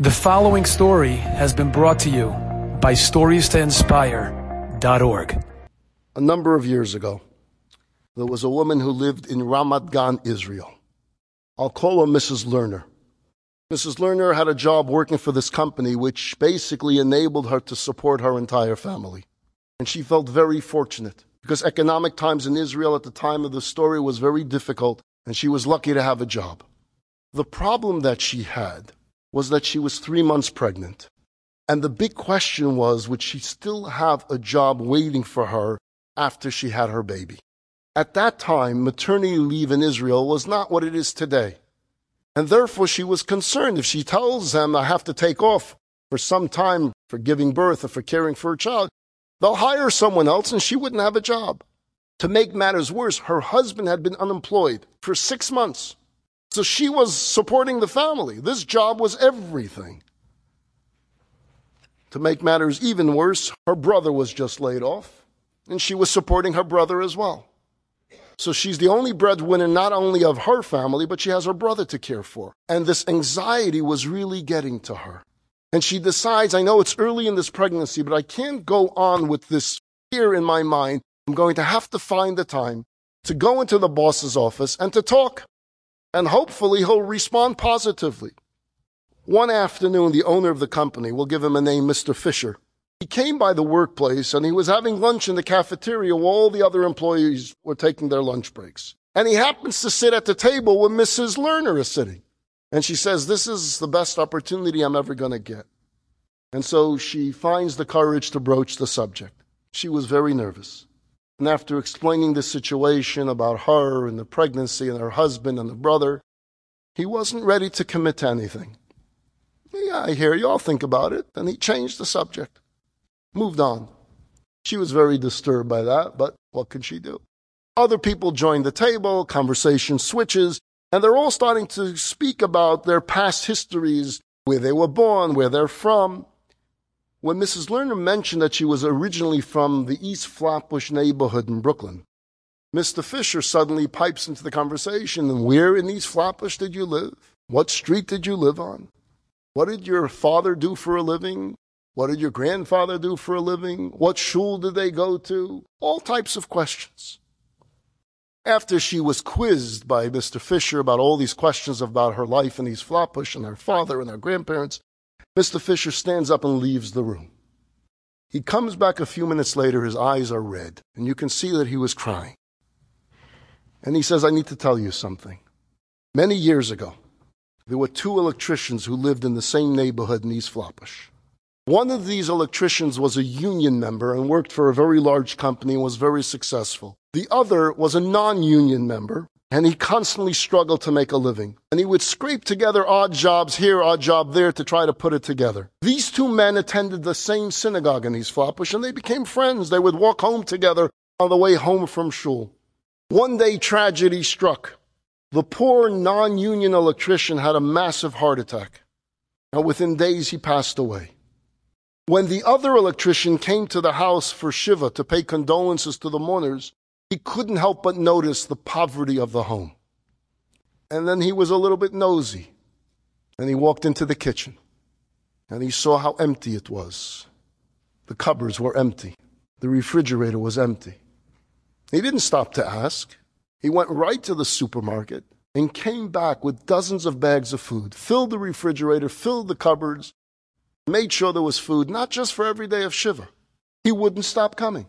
The following story has been brought to you by StoriesToInspire.org. A number of years ago, there was a woman who lived in Ramat Gan, Israel. I'll call her Mrs. Lerner. Mrs. Lerner had a job working for this company, which basically enabled her to support her entire family. And she felt very fortunate because economic times in Israel at the time of the story was very difficult, and she was lucky to have a job. The problem that she had was that she was three months pregnant. And the big question was would she still have a job waiting for her after she had her baby? At that time, maternity leave in Israel was not what it is today. And therefore, she was concerned if she tells them, I have to take off for some time for giving birth or for caring for a child, they'll hire someone else and she wouldn't have a job. To make matters worse, her husband had been unemployed for six months. So she was supporting the family. This job was everything. To make matters even worse, her brother was just laid off, and she was supporting her brother as well. So she's the only breadwinner not only of her family, but she has her brother to care for. And this anxiety was really getting to her. And she decides, I know it's early in this pregnancy, but I can't go on with this fear in my mind. I'm going to have to find the time to go into the boss's office and to talk and hopefully he'll respond positively. One afternoon, the owner of the company, we'll give him a name, Mr. Fisher, he came by the workplace and he was having lunch in the cafeteria while all the other employees were taking their lunch breaks. And he happens to sit at the table where Mrs. Lerner is sitting. And she says, This is the best opportunity I'm ever going to get. And so she finds the courage to broach the subject. She was very nervous. And after explaining the situation about her and the pregnancy and her husband and the brother, he wasn't ready to commit to anything. Yeah, I hear you. I'll think about it. And he changed the subject, moved on. She was very disturbed by that, but what can she do? Other people join the table, conversation switches, and they're all starting to speak about their past histories, where they were born, where they're from. When Mrs. Lerner mentioned that she was originally from the East Flatbush neighborhood in Brooklyn, Mr. Fisher suddenly pipes into the conversation. And where in East Flatbush did you live? What street did you live on? What did your father do for a living? What did your grandfather do for a living? What shul did they go to? All types of questions. After she was quizzed by Mr. Fisher about all these questions about her life in East Flatbush and her father and her grandparents, Mr. Fisher stands up and leaves the room. He comes back a few minutes later, his eyes are red, and you can see that he was crying. And he says, I need to tell you something. Many years ago, there were two electricians who lived in the same neighborhood in East Flatbush. One of these electricians was a union member and worked for a very large company and was very successful. The other was a non union member and he constantly struggled to make a living. And he would scrape together odd jobs here, odd job there to try to put it together. These two men attended the same synagogue in East Flatbush and they became friends. They would walk home together on the way home from shul. One day tragedy struck. The poor non-union electrician had a massive heart attack. And within days he passed away. When the other electrician came to the house for Shiva to pay condolences to the mourners, he couldn't help but notice the poverty of the home. And then he was a little bit nosy. And he walked into the kitchen. And he saw how empty it was. The cupboards were empty. The refrigerator was empty. He didn't stop to ask. He went right to the supermarket and came back with dozens of bags of food, filled the refrigerator, filled the cupboards, made sure there was food, not just for every day of Shiva. He wouldn't stop coming.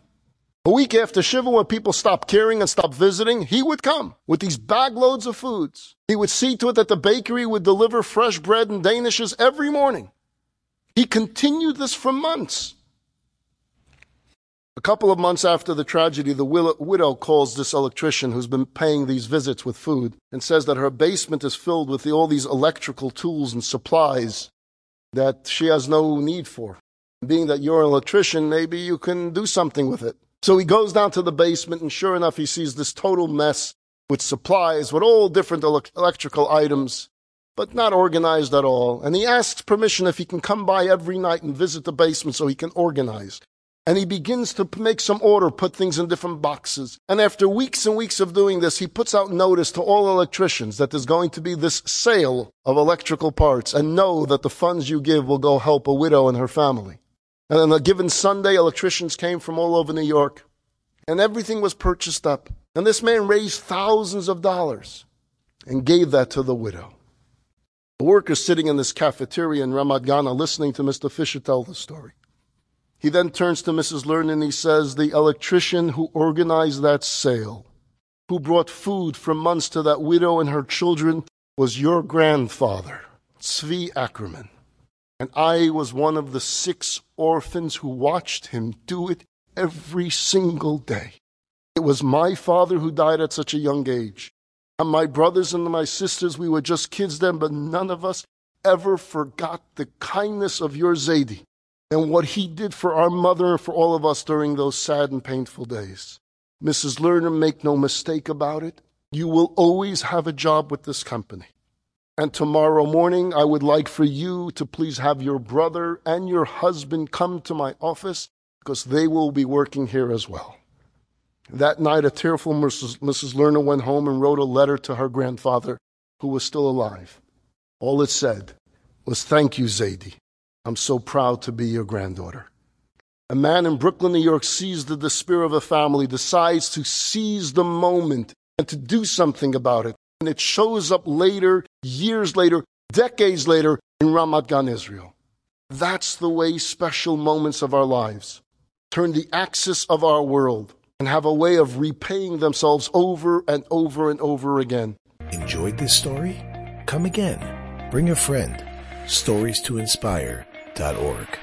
A week after Shiva, when people stopped caring and stopped visiting, he would come with these bagloads of foods. He would see to it that the bakery would deliver fresh bread and danishes every morning. He continued this for months. A couple of months after the tragedy, the widow calls this electrician who's been paying these visits with food and says that her basement is filled with all these electrical tools and supplies that she has no need for. Being that you're an electrician, maybe you can do something with it. So he goes down to the basement, and sure enough, he sees this total mess with supplies, with all different electrical items, but not organized at all. And he asks permission if he can come by every night and visit the basement so he can organize. and he begins to make some order, put things in different boxes. And after weeks and weeks of doing this, he puts out notice to all electricians that there's going to be this sale of electrical parts and know that the funds you give will go help a widow and her family. And on a given Sunday, electricians came from all over New York and everything was purchased up. And this man raised thousands of dollars and gave that to the widow. The workers sitting in this cafeteria in Ramat Gan listening to Mr. Fisher tell the story. He then turns to Mrs. Lerner and he says, The electrician who organized that sale, who brought food for months to that widow and her children, was your grandfather, Tzvi Ackerman. And I was one of the six orphans who watched him do it every single day. It was my father who died at such a young age. And my brothers and my sisters, we were just kids then, but none of us ever forgot the kindness of your Zaidi and what he did for our mother and for all of us during those sad and painful days. Mrs. Lerner, make no mistake about it. You will always have a job with this company. And tomorrow morning, I would like for you to please have your brother and your husband come to my office because they will be working here as well. That night, a tearful Mrs. Mrs. Lerner went home and wrote a letter to her grandfather, who was still alive. All it said was, Thank you, Zaidi. I'm so proud to be your granddaughter. A man in Brooklyn, New York sees the despair of a family, decides to seize the moment and to do something about it. And it shows up later, years later, decades later in Ramat Gan, Israel. That's the way special moments of our lives turn the axis of our world and have a way of repaying themselves over and over and over again. Enjoyed this story? Come again. Bring a friend. Stories to inspire.org.